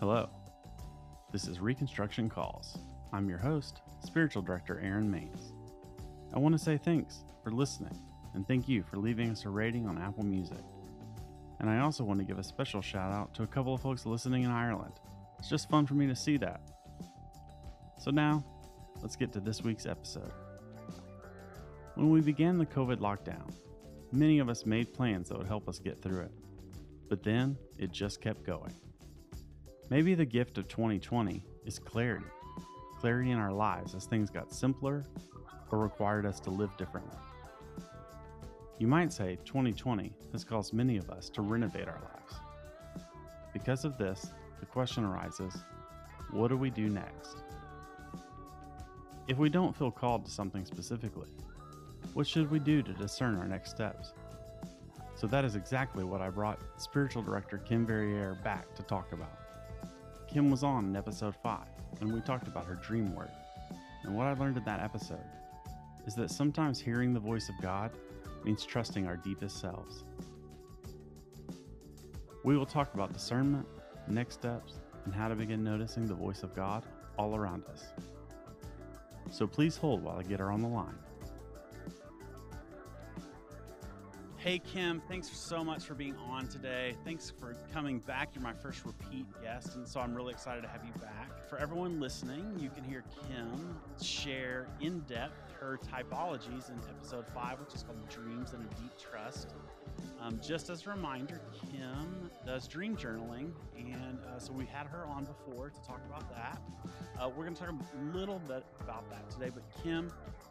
Hello. This is Reconstruction Calls. I'm your host, Spiritual Director Aaron Maines. I want to say thanks for listening and thank you for leaving us a rating on Apple Music. And I also want to give a special shout out to a couple of folks listening in Ireland. It's just fun for me to see that. So now, let's get to this week's episode. When we began the COVID lockdown, many of us made plans that would help us get through it. But then it just kept going. Maybe the gift of 2020 is clarity clarity in our lives as things got simpler or required us to live differently. You might say 2020 has caused many of us to renovate our lives. Because of this, the question arises what do we do next? If we don't feel called to something specifically, what should we do to discern our next steps? So that is exactly what I brought spiritual director Kim Verrier back to talk about. Kim was on in episode 5, and we talked about her dream work. And what I learned in that episode is that sometimes hearing the voice of God means trusting our deepest selves. We will talk about discernment, next steps, and how to begin noticing the voice of God all around us. So please hold while I get her on the line. Hey, Kim, thanks so much for being on today. Thanks for coming back. You're my first repeat guest, and so I'm really excited to have you back. For everyone listening, you can hear Kim share in depth her typologies in episode five, which is called Dreams and a Deep Trust. Um, just as a reminder, Kim does dream journaling, and uh, so we had her on before to talk about that. Uh, we're going to talk a little bit about that today, but Kim,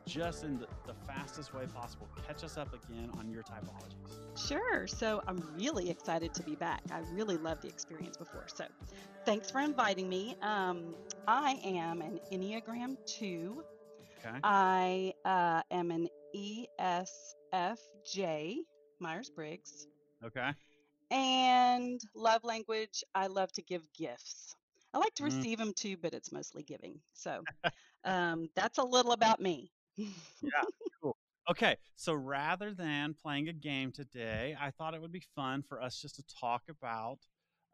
just in the, the fastest way possible, catch us up again on your typologies. Sure. So I'm really excited to be back. I really loved the experience before. So thanks for inviting me. Um, I am an Enneagram 2. Okay. I uh, am an ESFJ, Myers Briggs. Okay. And love language, I love to give gifts. I like to Mm. receive them too, but it's mostly giving. So um, that's a little about me. Okay, so rather than playing a game today, I thought it would be fun for us just to talk about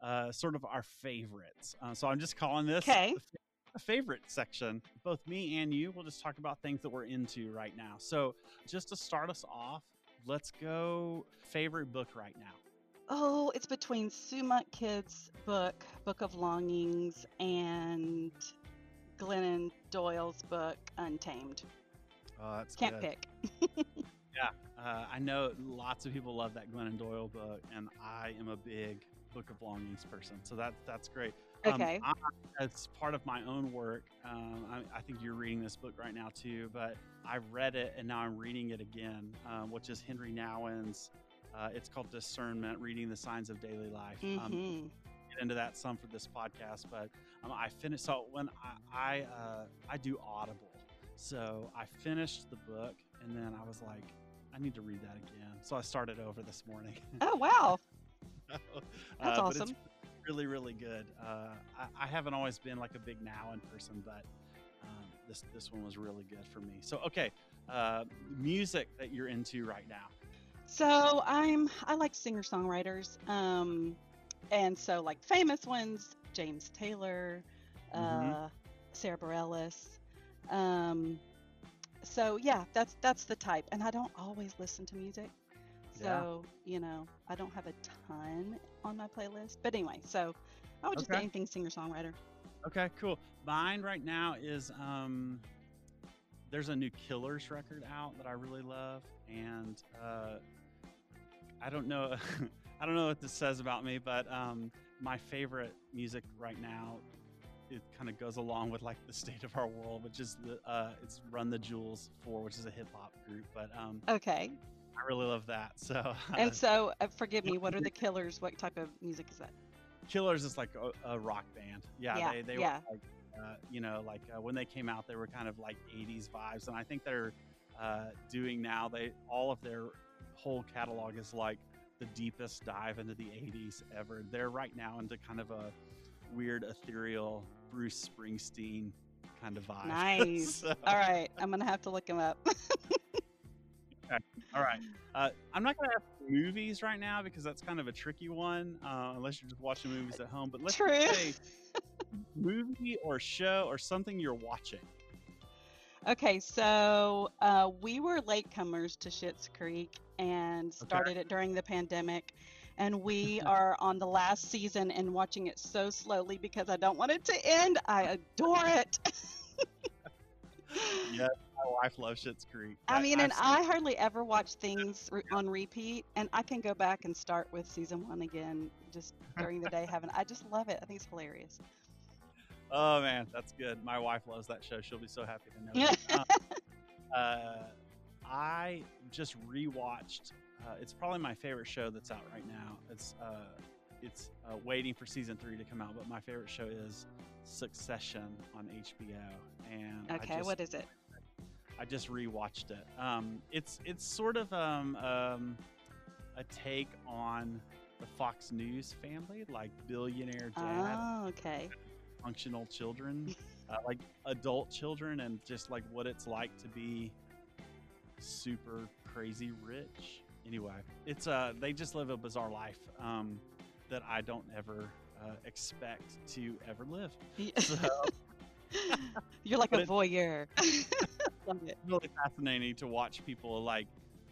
uh, sort of our favorites. Uh, so I'm just calling this Okay. the favorite section. Both me and you will just talk about things that we're into right now. So just to start us off, let's go favorite book right now. Oh, it's between Sue Monk Kidd's book, Book of Longings, and Glennon Doyle's book, Untamed. Oh, that's Can't good. pick. Yeah, uh, I know lots of people love that Glennon Doyle book, and I am a big Book of Longings person. So that that's great. Um, Okay. I, as part of my own work, um, I, I think you're reading this book right now too, but I read it and now I'm reading it again, um, which is Henri Nouwen's. Uh, it's called Discernment: Reading the Signs of Daily Life. Um, hmm get into that some for this podcast, but um, I finished. So when I I, uh, I do Audible, so I finished the book and then I was like, I need to read that again. So I started over this morning. Oh, wow. Uh, That's but it's awesome. really, really good. Uh, I, I haven't always been like a big Nouwen person, but um, this this one was really good for me. So okay, uh, music that you're into right now. So I'm I like singer songwriters, um, and so like famous ones, James Taylor, uh, Mhm. Sara Bareilles. Um, so yeah, that's that's the type, and I don't always listen to music. Yeah. So you know, I don't have a ton on my playlist. But anyway, so I would just Okay. say anything singer songwriter. Okay, cool. Mine right now is um, there's a new Killers record out that I really love, and uh, I don't know, I don't know what this says about me, but um, my favorite music right now, it kind of goes along with like the state of our world, which is the uh, it's Run the Jewels Four, which is a hip hop group, but um, Okay. I really love that. So And so, uh, forgive me. What are the Killers? What type of music is that? Killers is like a, a rock band. Yeah, Yeah, they, they yeah. were like, uh, you know, like uh, when they came out, they were kind of like 80s vibes. And I think they're uh, doing now, they all of their whole catalog is like the deepest dive into the 80s ever. They're right now into kind of a weird, ethereal Bruce Springsteen kind of vibe. Nice. So- All right, I'm gonna have to look him up. Okay. All right. Uh, I'm not going to ask movies right now because that's kind of a tricky one, uh, unless you're just watching movies at home. But let's say movie or show or something you're watching. Okay, so uh, we were latecomers to Schitt's Creek and started it during the pandemic. And we are on the last season and watching it so slowly because I don't want it to end. I adore it. Yes, my wife loves Schitt's Creek. I That- mean, and I've I hardly ever watch things re- on repeat, and I can go back and start with season one again just during the day. Having, I just love it. I think it's hilarious. Oh man, that's good. My wife loves that show. She'll be so happy to know. that. Um, uh, I just rewatched. Uh, it's probably my favorite show that's out right now. It's uh, it's uh, waiting for season three to come out, but my favorite show is Succession on HBO. And Okay, just, what is it? I just rewatched it. Um, it's it's sort of um, um, a take on the Fox News family, like billionaire dad Oh, okay. functional children, uh, like adult children, and just like what it's like to be super crazy rich. Anyway, it's uh they just live a bizarre life um, that I don't ever uh, expect to ever live. So You're like But a voyeur. It's really fascinating to watch people like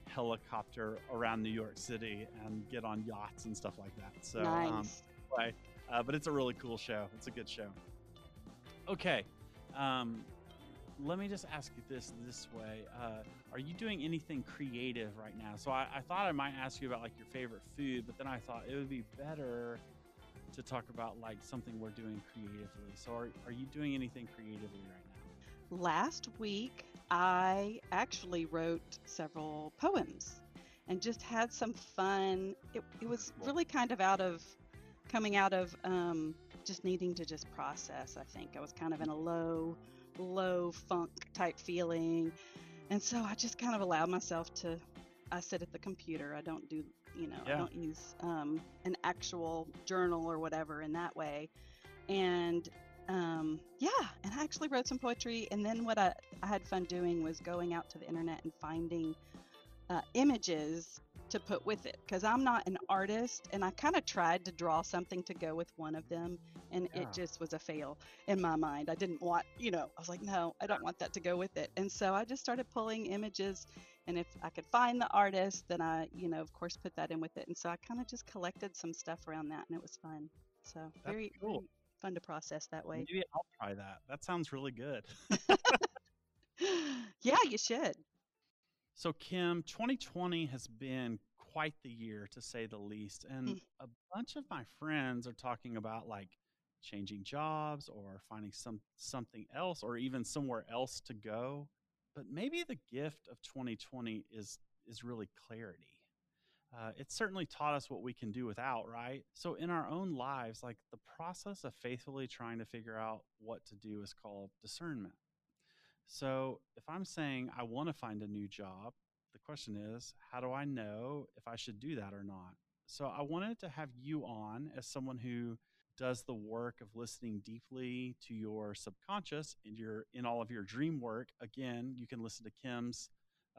helicopter around New York City and get on yachts and stuff like that. So um, nice. way. Uh, but it's a really cool show. It's a good show. Okay, um, let me just ask you this this way: uh, Are you doing anything creative right now? So I, I thought I might ask you about like your favorite food, but then I thought it would be better to talk about like something we're doing creatively. So are are you doing anything creatively right now? Last week, I actually wrote several poems and just had some fun. It, it was really kind of out of coming out of um, just needing to just process. I think I was kind of in a low, low funk type feeling. And so I just kind of allowed myself to. I sit at the computer. I don't do, you know, Yeah. I don't use um, an actual journal or whatever in that way. And um, yeah, and I actually wrote some poetry. And then what I, I had fun doing was going out to the internet and finding uh, images to put with it because I'm not an artist and I kind of tried to draw something to go with one of them and Yeah. it just was a fail in my mind. I didn't want, you know, I was like, no, I don't want that to go with it. And so I just started pulling images and if I could find the artist, then I, you know, of course put that in with it. And so I kind of just collected some stuff around that and it was fun. So That's very, cool. very fun to process that way. Maybe I'll try that. That sounds really good. yeah, you should. So, Kim, 2020 has been quite the year to say the least. And Mm. a bunch of my friends are talking about like changing jobs or finding some something else or even somewhere else to go. But maybe the gift of 2020 is is really clarity. Uh, it certainly taught us what we can do without, right? So, in our own lives, like the process of faithfully trying to figure out what to do is called discernment. So, if I'm saying I want to find a new job, the question is, how do I know if I should do that or not? So, I wanted to have you on as someone who does the work of listening deeply to your subconscious and your in all of your dream work. Again, you can listen to Kim's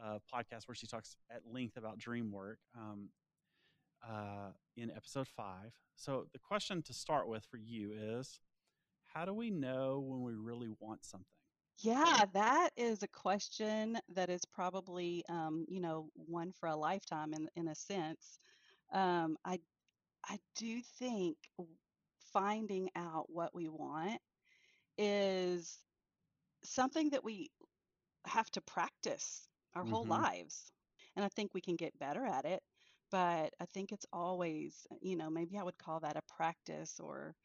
uh, podcast where she talks at length about dream work um, uh, in episode five. So, the question to start with for you is, how do we know when we really want something? Yeah, that is a question that is probably, um, you know, one for a lifetime in in a sense. Um, I I do think w- finding out what we want is something that we have to practice our whole Mhm. lives. And I think we can get better at it, but I think it's always, you know, maybe I would call that a practice or,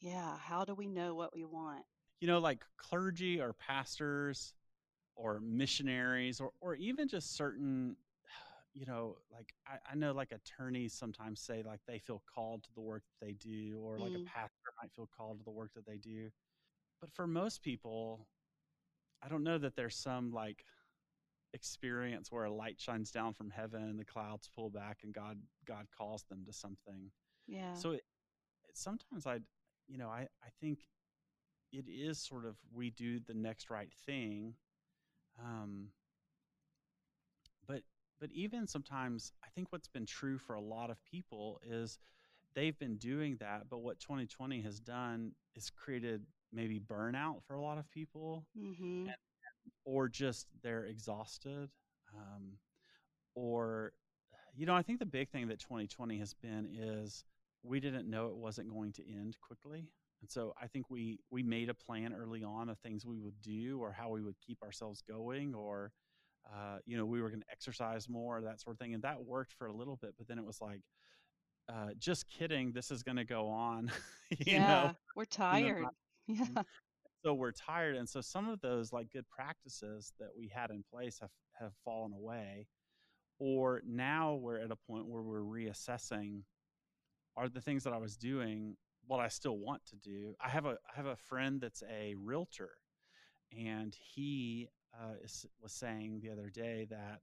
yeah, how do we know what we want? You know, like clergy or pastors or missionaries or, or even just certain, you know, like I, I know like attorneys sometimes say like they feel called to the work that they do, or like a Mm. pastor might feel called to the work that they do. But for most people, I don't know that there's some like experience where a light shines down from heaven and the clouds pull back and God God calls them to something. Yeah. So it, sometimes I, you know, I, I think it is sort of we do the next right thing. Um, but even sometimes I think what's been true for a lot of people is they've been doing that, but what 2020 has done is created maybe burnout for a lot of people, Mm-hmm. and, or just they're exhausted, um, or you know, I think the big thing that 2020 has been is we didn't know it wasn't going to end quickly. And so I think we we made a plan early on of things we would do or how we would keep ourselves going or uh, you know, we were going to exercise more, that sort of thing. And that worked for a little bit, but then it was like, uh, just kidding, this is going to go on, you know, Yeah, we're you know, tired. Yeah. so we're tired. And so some of those like good practices that we had in place have, have fallen away. Or now we're at a point where we're reassessing are the things that I was doing what I still want to do. I have a I have a friend that's a realtor and he uh, is, was saying the other day that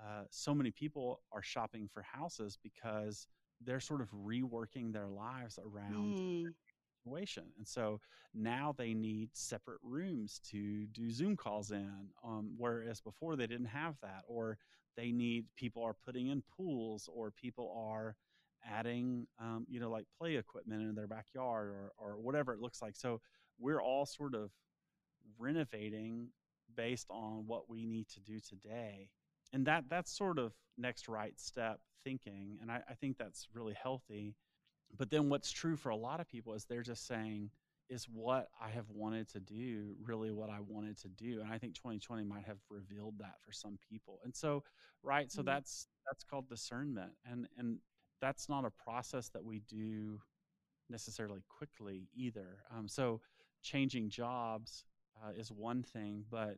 uh, so many people are shopping for houses because they're sort of reworking their lives around Mm, situation. And so now they need separate rooms to do Zoom calls in, um, whereas before they didn't have that. Or they need people are putting in pools, or people are adding, um, you know, like play equipment in their backyard, or or whatever it looks like. So we're all sort of renovating based on what we need to do today. And that that's sort of next right step thinking. And I, I think that's really healthy but then what's true for a lot of people is they're just saying, is what I have wanted to do really what I wanted to do? And I think 2020 might have revealed that for some people. And so, right, so mm, that's that's called discernment. And and that's not a process that we do necessarily quickly either. Um, so changing jobs uh, is one thing, but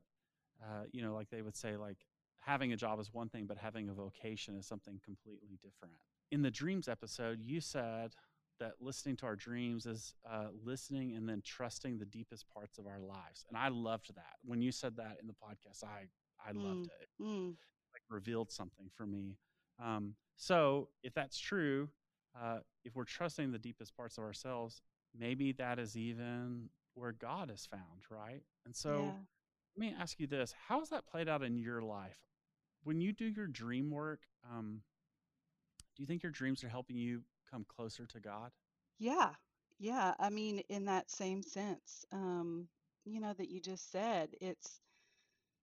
uh, you know, like they would say, like having a job is one thing, but having a vocation is something completely different. In the dreams episode, you said that listening to our dreams is uh, listening and then trusting the deepest parts of our lives, and I loved that. When you said that in the podcast, I I loved mm, it. mm. Like revealed something for me. Um, so if that's true, uh, if we're trusting the deepest parts of ourselves, maybe that is even where God is found, right? And so Yeah. let me ask you this: How has that played out in your life? When you do your dream work, um, do you think your dreams are helping you come closer to God? Yeah. Yeah. I mean, in that same sense, um, you know, that you just said, it's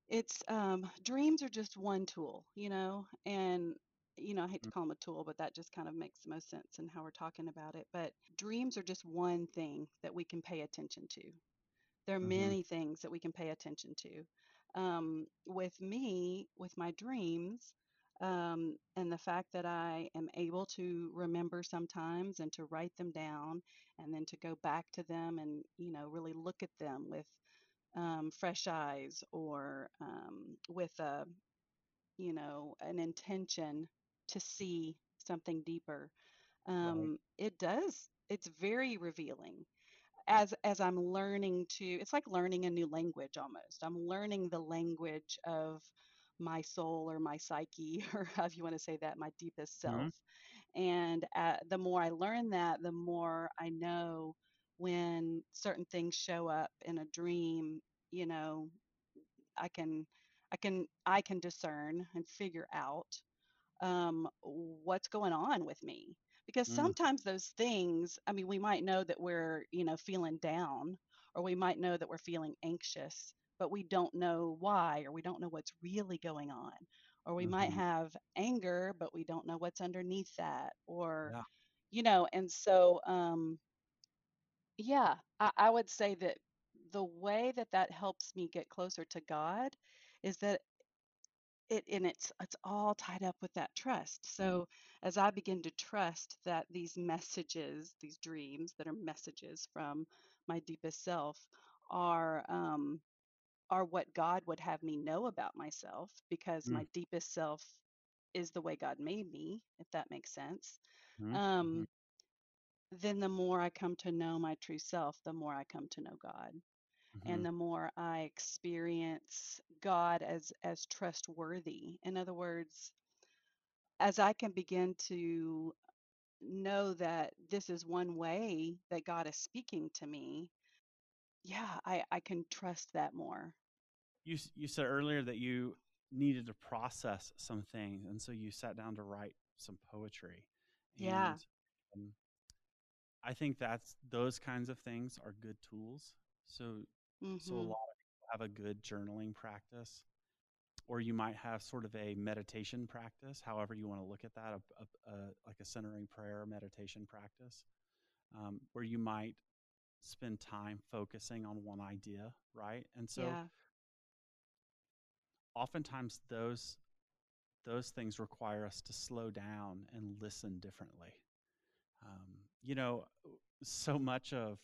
it's um dreams are just one tool, you know, and you know, I hate to Mm, call them a tool, but that just kind of makes the most sense in how we're talking about it. But dreams are just one thing that we can pay attention to. There are Mm-hmm. many things that we can pay attention to. Um, with me, with my dreams, um, and the fact that I am able to remember sometimes and to write them down and then to go back to them and, you know, really look at them with um, fresh eyes or um, with a, you know, an intention to see something deeper. Right. Um, it does. It's very revealing as as I'm learning to it's like learning a new language almost. I'm learning the language of my soul or my psyche or however you want to say that, my deepest Mm-hmm. self. And uh, the more I learn that, the more I know when certain things show up in a dream, you know, I can I can I can discern and figure out um, what's going on with me. Because Mm, sometimes those things, I mean, we might know that we're, you know, feeling down, or we might know that we're feeling anxious, but we don't know why, or we don't know what's really going on. Or we might mm-hmm. have anger, but we don't know what's underneath that. Or, Yeah. you know, and so, um, yeah, I, I would say that the way that that helps me get closer to God is that it and it's it's all tied up with that trust. So as I begin to trust that these messages, these dreams that are messages from my deepest self are um are what God would have me know about myself because my deepest self is the way God made me, if that makes sense. Mm-hmm. Um, then the more I come to know my true self, the more I come to know God Mm-hmm. and the more I experience God as as trustworthy. In other words, as I can begin to know that this is one way that God is speaking to me, yeah, I, I can trust that more. You you said earlier that you needed to process some things, and so you sat down to write some poetry. Yeah. Um, I think that's those kinds of things are good tools. So so a Mhm. lot of people have a good journaling practice, or you might have sort of a meditation practice, however you want to look at that, a, a, a, like a centering prayer meditation practice, um, where you might spend time focusing on one idea, right? And so Yeah. oftentimes those those things require us to slow down and listen differently. Um, you know, so much of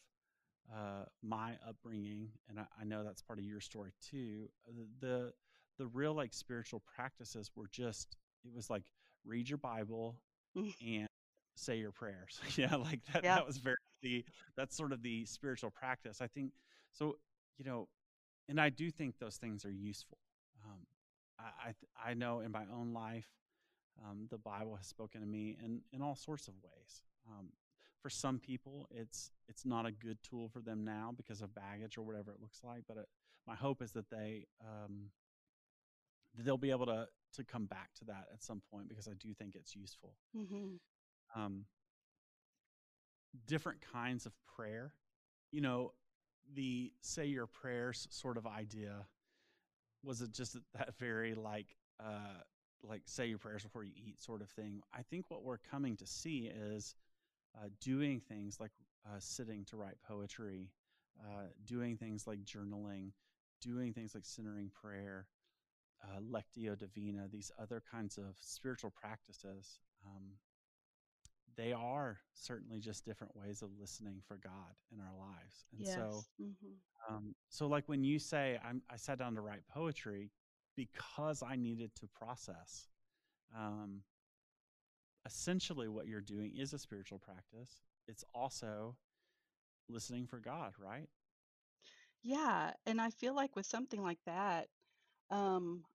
uh, my upbringing, and I, I know that's part of your story too. uh, The the real like spiritual practices were just it was like read your Bible and say your prayers. yeah, like that. Yeah. That was very the that's sort of the spiritual practice. I think so. You know, and I do think those things are useful. Um, I I, I know in my own life, um, the Bible has spoken to me in in all sorts of ways. Um, for some people, it's it's not a good tool for them now because of baggage or whatever it looks like. But it, my hope is that they um, that they'll be able to to come back to that at some point because I do think it's useful. mm-hmm. Um, different kinds of prayer, you know, the say your prayers sort of idea was it just that very like uh like say your prayers before you eat sort of thing i think what we're coming to see is uh, doing things like uh, sitting to write poetry uh, doing things like journaling doing things like centering prayer uh, lectio divina these other kinds of spiritual practices um, they are certainly just different ways of listening for god in our lives and Yes. so Mhm. um, so, like when you say I'm, I sat down to write poetry because I needed to process. Um, essentially, what you're doing is a spiritual practice. It's also listening for God, right? Yeah, and I feel like with something like that, um,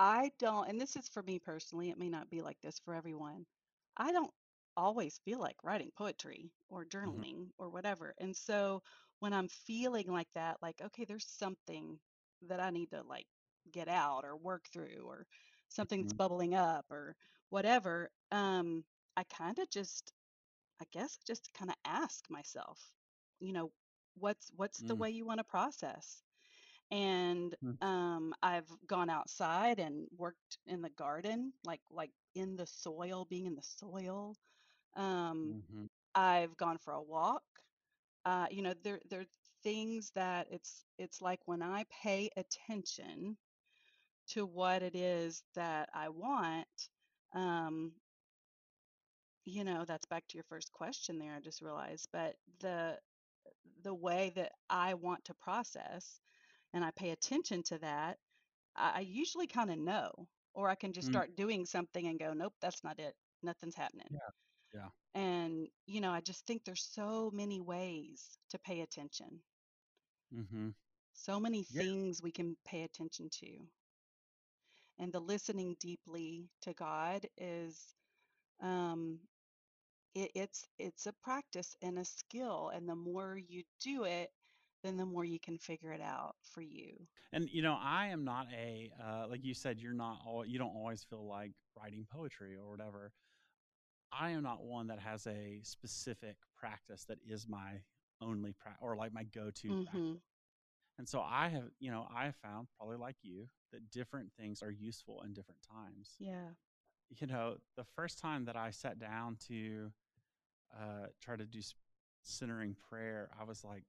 I don't, and this is for me personally, it may not be like this for everyone. I don't always feel like writing poetry or hmm journaling or whatever. And so when I'm feeling like that, like, okay, there's something that I need to like get out or work through or something that's hmm bubbling up or whatever, um, I kind of just, I guess, just kind of ask myself, you know, what's what's the mm way you want to process? and mm um, I've gone outside and worked in the garden, like like in the soil, being in the soil. Um, mhm, I've gone for a walk. Uh, you know, there there are things that it's it's like when I pay attention to what it is that I want. Um, you know, that's back to your first question there. I just realized, but the the way that I want to process and I pay attention to that I, I usually kind of know, or I can just mm start doing something and go, nope, that's not it. Nothing's happening. Yeah, yeah. And, you know, I just think there's so many ways to pay attention, hmm so many Yeah. things we can pay attention to. And the listening deeply to God is, um, it, it's it's a practice and a skill, and the more you do it, then the more you can figure it out for you. And you know, I am not a uh, like you said, you're not all you don't always feel like writing poetry or whatever. I am not one that has a specific practice that is my only pra- or like my go-to practice. And so I have, you know, I have found probably like you that different things are useful in different times. Yeah. You know, the first time that I sat down to uh, try to do centering prayer, I was like,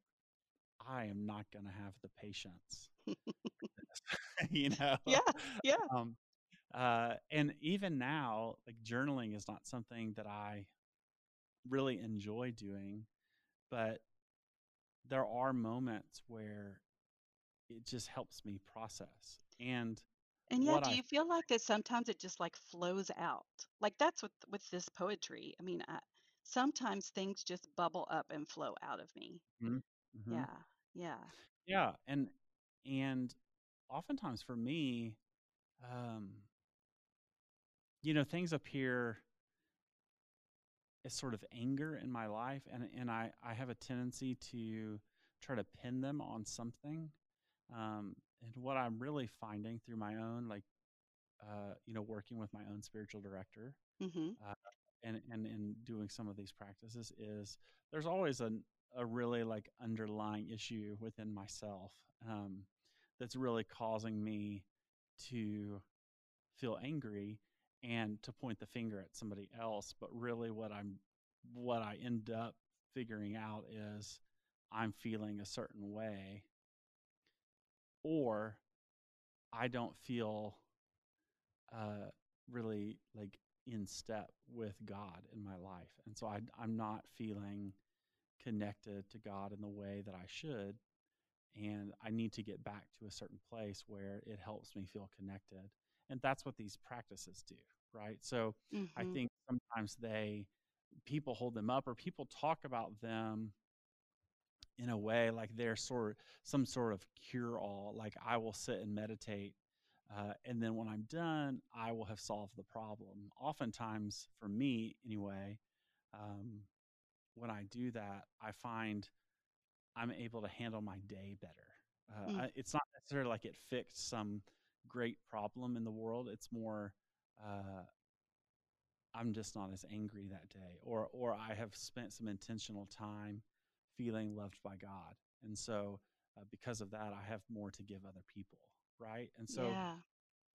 I am not going to have the patience, you know. Yeah. Yeah. Um, uh, and even now, like journaling is not something that I really enjoy doing, but there are moments where it just helps me process. And And yeah, do I you feel like that sometimes it just like flows out? Like that's with with this poetry. I mean, I, sometimes things just bubble up and flow out of me. mm-hmm, Yeah. Yeah. yeah, and and oftentimes for me, um, you know, things appear as sort of anger in my life, and and I I have a tendency to try to pin them on something. Um, and what I'm really finding through my own, like, uh, you know, working with my own spiritual director Mhm. uh, and, and, and doing some of these practices is there's always a, a really like underlying issue within myself um, that's really causing me to feel angry and to point the finger at somebody else. But really, what I'm what I end up figuring out is I'm feeling a certain way, or I don't feel uh, really like in step with God in my life. And so I, I'm not feeling connected to God in the way that I should. And I need to get back to a certain place where it helps me feel connected. And that's what these practices do, right? So I Mhm. think sometimes they, people hold them up or people talk about them in a way like they're sort of some sort of cure all. Like I will sit and meditate uh, and then when I'm done, I will have solved the problem. Oftentimes, for me anyway, um, when I do that, I find I'm able to handle my day better. Uh, Mm. I, it's not necessarily like it fixed some great problem in the world. It's more uh, I'm just not as angry that day, or or I have spent some intentional time feeling loved by God, and so uh, because of that, I have more to give other people, right? And so Yeah.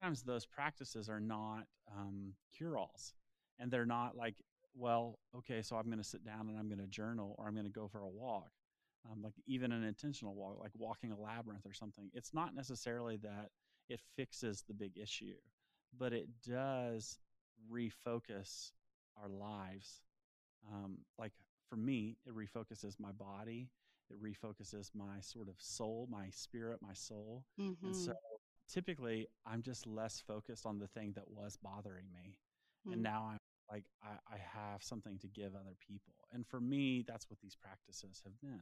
sometimes those practices are not um, cure alls and they're not like well okay so i'm going to sit down and i'm going to journal or i'm going to go for a walk um, like even an intentional walk like walking a labyrinth or something it's not necessarily that it fixes the big issue but it does refocus our lives um, like for me it refocuses my body it refocuses my sort of soul my spirit my soul and so Mhm. typically I'm just less focused on the thing that was bothering me. And Mm. now I'm like, I, I have something to give other people. And for me, that's what these practices have been.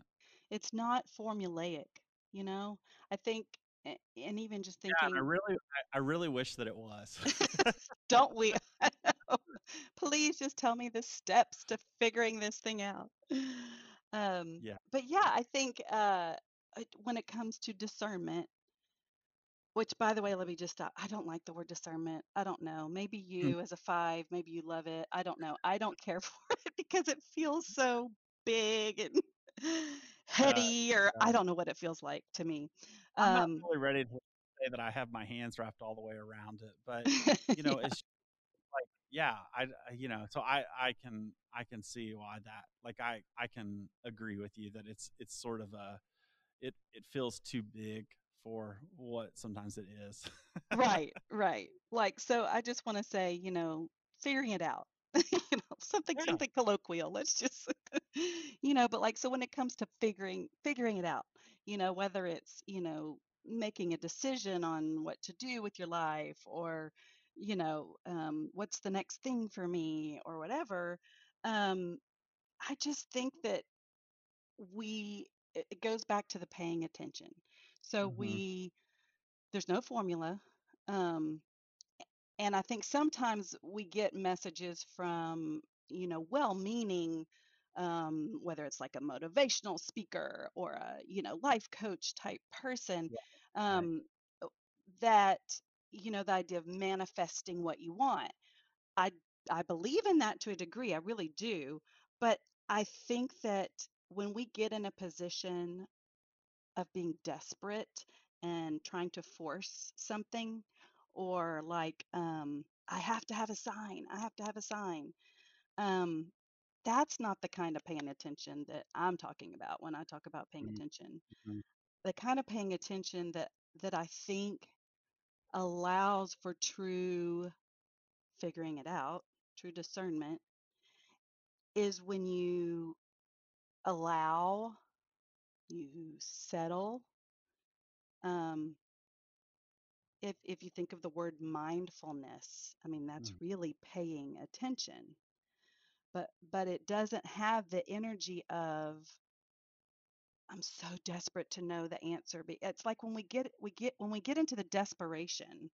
It's not formulaic, you know? I think and even just thinking Yeah, I really, I really wish that it was. don't we? Please just tell me the steps to figuring this thing out. Um, yeah. but yeah, I think uh, when it comes to discernment, Which, by the way, let me just stop. I don't like the word discernment. I don't know. Maybe Hmm. you, as a five, maybe you love it. I don't know. I don't care for it because it feels so big and Uh, heady, or yeah. I don't know what it feels like to me. I'm not Um, really ready to say that I have my hands wrapped all the way around it, but you know, yeah, it's yeah, I, you know, so I, I can, I can see why that, like, I, I can agree with you that it's, it's sort of a, it, it feels too big for what sometimes it is. right, right. Like, so I just want to say, you know, figuring it out. You know, something Yeah. something colloquial. Let's just, you know, but like, so when it comes to figuring figuring it out, you know, whether it's, you know, making a decision on what to do with your life or, you know, um, what's the next thing for me or whatever, um, I just think that we it it goes back to the paying attention. So Mhm. we there's no formula. Um, and I think sometimes we get messages from, you know, well-meaning, um, whether it's like a motivational speaker or a, you know, life coach type person, Yeah, right. um, that, you know, the idea of manifesting what you want. I I believe in that to a degree, I really do. But I think that when we get in a position of being desperate and trying to force something or like um I have to have a sign. I have to have a sign. Um that's not the kind of paying attention that I'm talking about when I talk about paying Mhm, attention. mhm, The kind of paying attention that that I think allows for true figuring it out, true discernment is when you allow, you settle, um, if if you think of the word mindfulness, I mean that's mm, really paying attention. But but it doesn't have the energy of I'm so desperate to know the answer. It's like when we get we get when we get into the desperation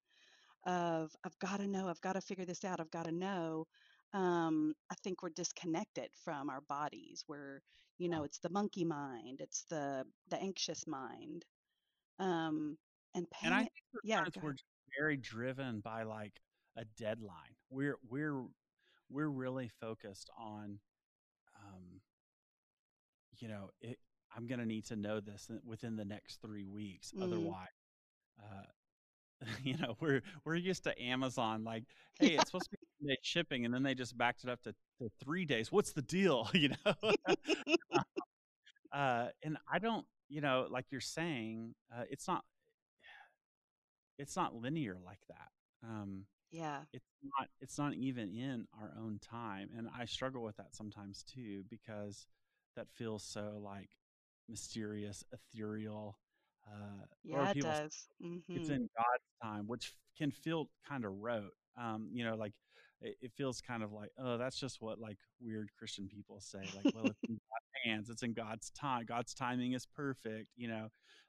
of I've got to know, I've got to figure this out, I've got to know. Um, I think we're disconnected from our bodies. We're, you know, it's the monkey mind, it's the the anxious mind. um, and And I think Yeah, we're very driven by like a deadline. We're we're we're really focused on um, you know, it, I'm going to need to know this within the next three weeks. Mm, Otherwise, uh, you know, we're we're used to Amazon. Like, hey, yeah, it's supposed to be day shipping, and then they just backed it up to, to three days. What's the deal? You know, uh, and I don't, you know, like you're saying, uh, it's not it's not linear like that. Um, yeah, it's not it's not even in our own time and i struggle with that sometimes too because that feels so like mysterious ethereal uh yeah. It does. it's hmm in god's time which can feel kind of rote um you know like it, it feels kind of like oh that's just what like weird christian people say like well it's in god's hands it's in god's time god's timing is perfect you know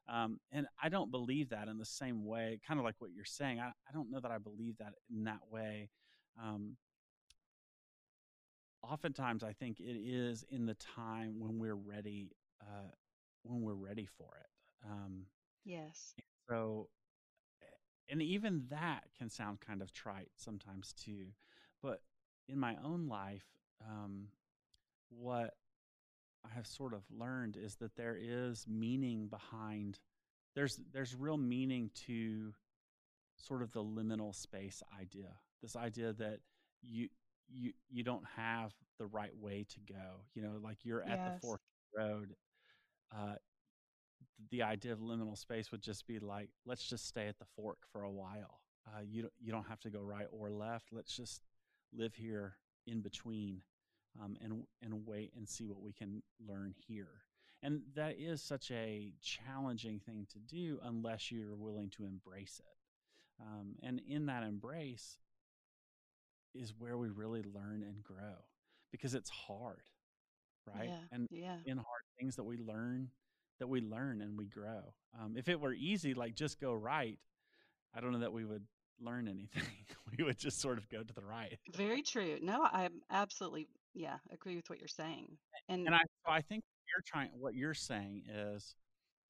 um, and I don't believe that in the same way, kind of like what you're saying. I, I don't know that I believe that in that way. Um, oftentimes, I think it is in the time when we're ready, uh, when we're ready for it. Um, Yes. so, and even that can sound kind of trite sometimes too. But in my own life, um, what I have sort of learned is that there is meaning behind. There's there's real meaning to sort of the liminal space idea. This idea that you you you don't have the right way to go. You know, like you're at the Yes. fork road. Uh, the idea of liminal space would just be like, let's just stay at the fork for a while. Uh, you don't, you don't have to go right or left. Let's just live here in between, um, and and wait and see what we can learn here. And that is such a challenging thing to do unless you're willing to embrace it. Um, and in that embrace is where we really learn and grow because it's hard, right? Yeah. And Yeah. in hard things that we learn, that we learn and we grow. Um, if it were easy, like just go right, I don't know that we would learn anything. we would just sort of go to the right. Very true. No, I absolutely, yeah, agree with what you're saying. And And I, so I think you're trying, what you're saying is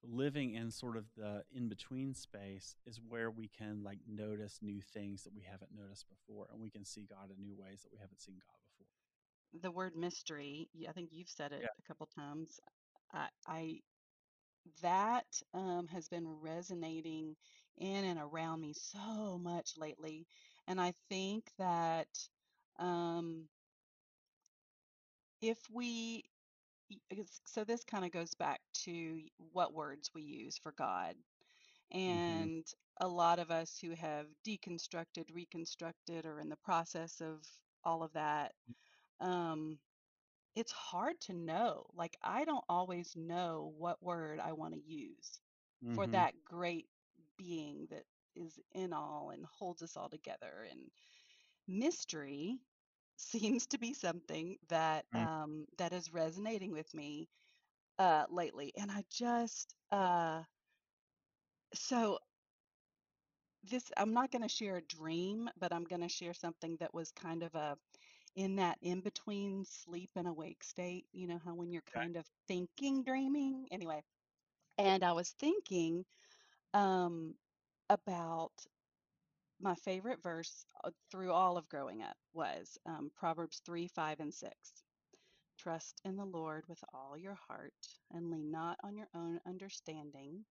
living in sort of the in between space is where we can like notice new things that we haven't noticed before and we can see God in new ways that we haven't seen God before. the word mystery, I think you've said it Yeah. a couple times. I, I that um, has been resonating in and around me so much lately, and I think that um, if we so this kind of goes back to what words we use for God. Mm-hmm. And a lot of us who have deconstructed, reconstructed, or in the process of all of that, um, it's hard to know. Like, I don't always know what word I want to use for Mm-hmm. that great being that is in all and holds us all together. And mystery seems to be something that Mm-hmm. um, that is resonating with me uh, lately. And I just uh, so this I'm not going to share a dream, but I'm going to share something that was kind of a in that in between sleep and awake state. You know how when you're Okay. kind of thinking, dreaming. Anyway, and I was thinking um, about my favorite verse uh, through all of growing up was um, Proverbs 3, 5, and 6. Trust in the Lord with all your heart and lean not on your own understanding.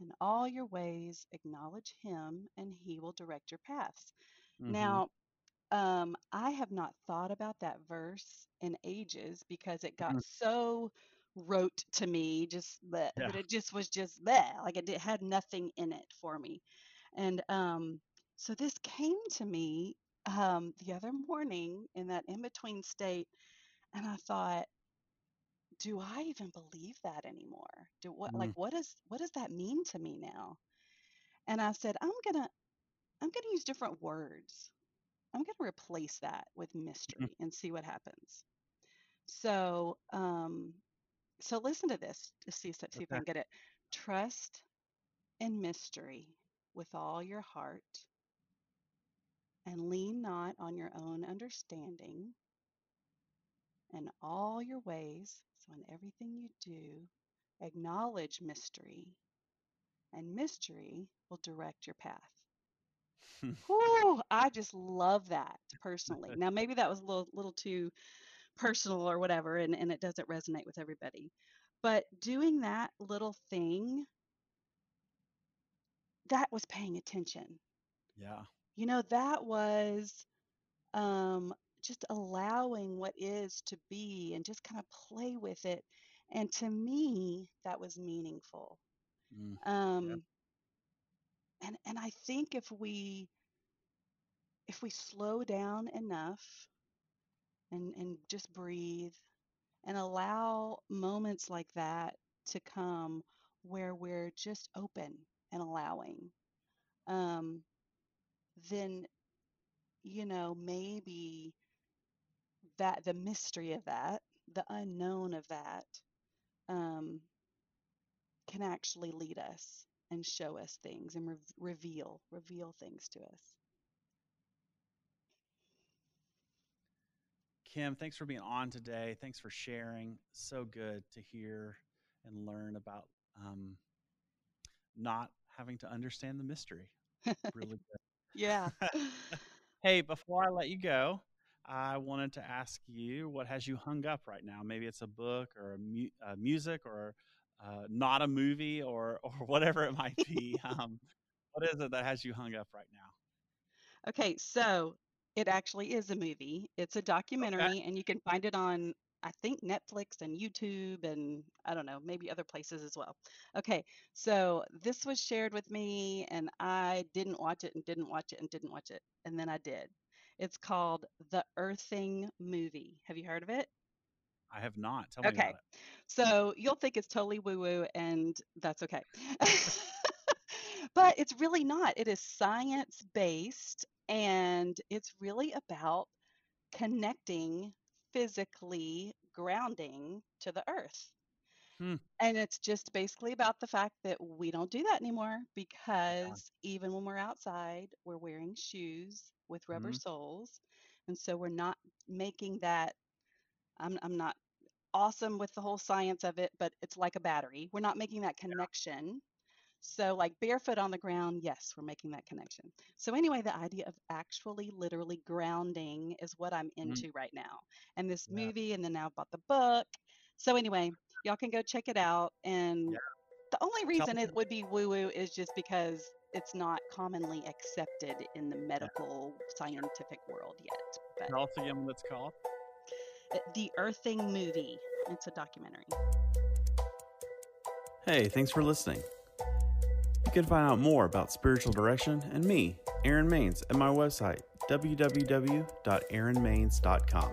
In all your ways, acknowledge him, and he will direct your paths. Mm-hmm. Now, um, I have not thought about that verse in ages because it got Mm-hmm. so rote to me, just that, Yeah. that it just was just there, like it, had nothing in it for me. And um, so this came to me um, the other morning in that in between state, and I thought, do I even believe that anymore? Do what like Mm-hmm. what is what does that mean to me now? And I said, I'm gonna I'm gonna use different words. I'm gonna replace that with mystery and see what happens. So um so listen to this to see see if I can get it. Trust in mystery with all your heart and lean not on your own understanding in all your ways. So in everything you do, acknowledge mystery and mystery will direct your path. Whew, I just love that personally. Now, maybe that was a little, little too personal or whatever, and, and it doesn't resonate with everybody. But doing that little thing, that was paying attention. Yeah. You know, that was um, just allowing what is to be and just kind of play with it. And to me, that was meaningful. Mm. Um, and and I think if we if we slow down enough and and just breathe and allow moments like that to come where we're just open and allowing um, then you know maybe that the mystery of that the unknown of that um, can actually lead us and show us things and re- reveal reveal things to us Kim, thanks for being on today. Thanks for sharing. So good to hear and learn about um, not having to understand the mystery. Really good. yeah Hey, before I let you go, I wanted to ask you what has you hung up right now? Maybe it's a book or a mu- uh, music or uh, not a movie or or whatever it might be. Um, what is it that has you hung up right now? Okay, so it actually is a movie. It's a Okay. documentary, and you can find it on, I think, Netflix and YouTube, and I don't know, maybe other places as well. Okay, so this was shared with me, and I didn't watch it, and didn't watch it, and didn't watch it, and then I did. It's called The Earthing Movie. Have you heard of it? I have not. Tell me Okay, about it. so you'll think it's totally woo woo, and that's okay. but it's really not. It is science based, and it's really about connecting physically, grounding to the earth. Hmm. And it's just basically about the fact that we don't do that anymore Yeah. because even when we're outside, we're wearing shoes with rubber Mhm. soles. And so we're not making that. I'm, I'm not awesome with the whole science of it, but it's like a battery. We're not making that connection. So, like barefoot on the ground, yes, we're making that connection. So, anyway, the idea of actually literally grounding is what I'm Mhm. into right now. And this Yeah. movie, and then now I've bought the book. So, anyway, y'all can go check it out. And Yeah. the only Tell reason me. it would be woo woo is just because it's not commonly accepted in the Yeah. medical scientific world yet. But Tell us again what it's called. The Earthing movie, it's a documentary. Hey, thanks for listening. You can find out more about spiritual direction and me, Aaron Maines, at my website, www.aaronmaines.com.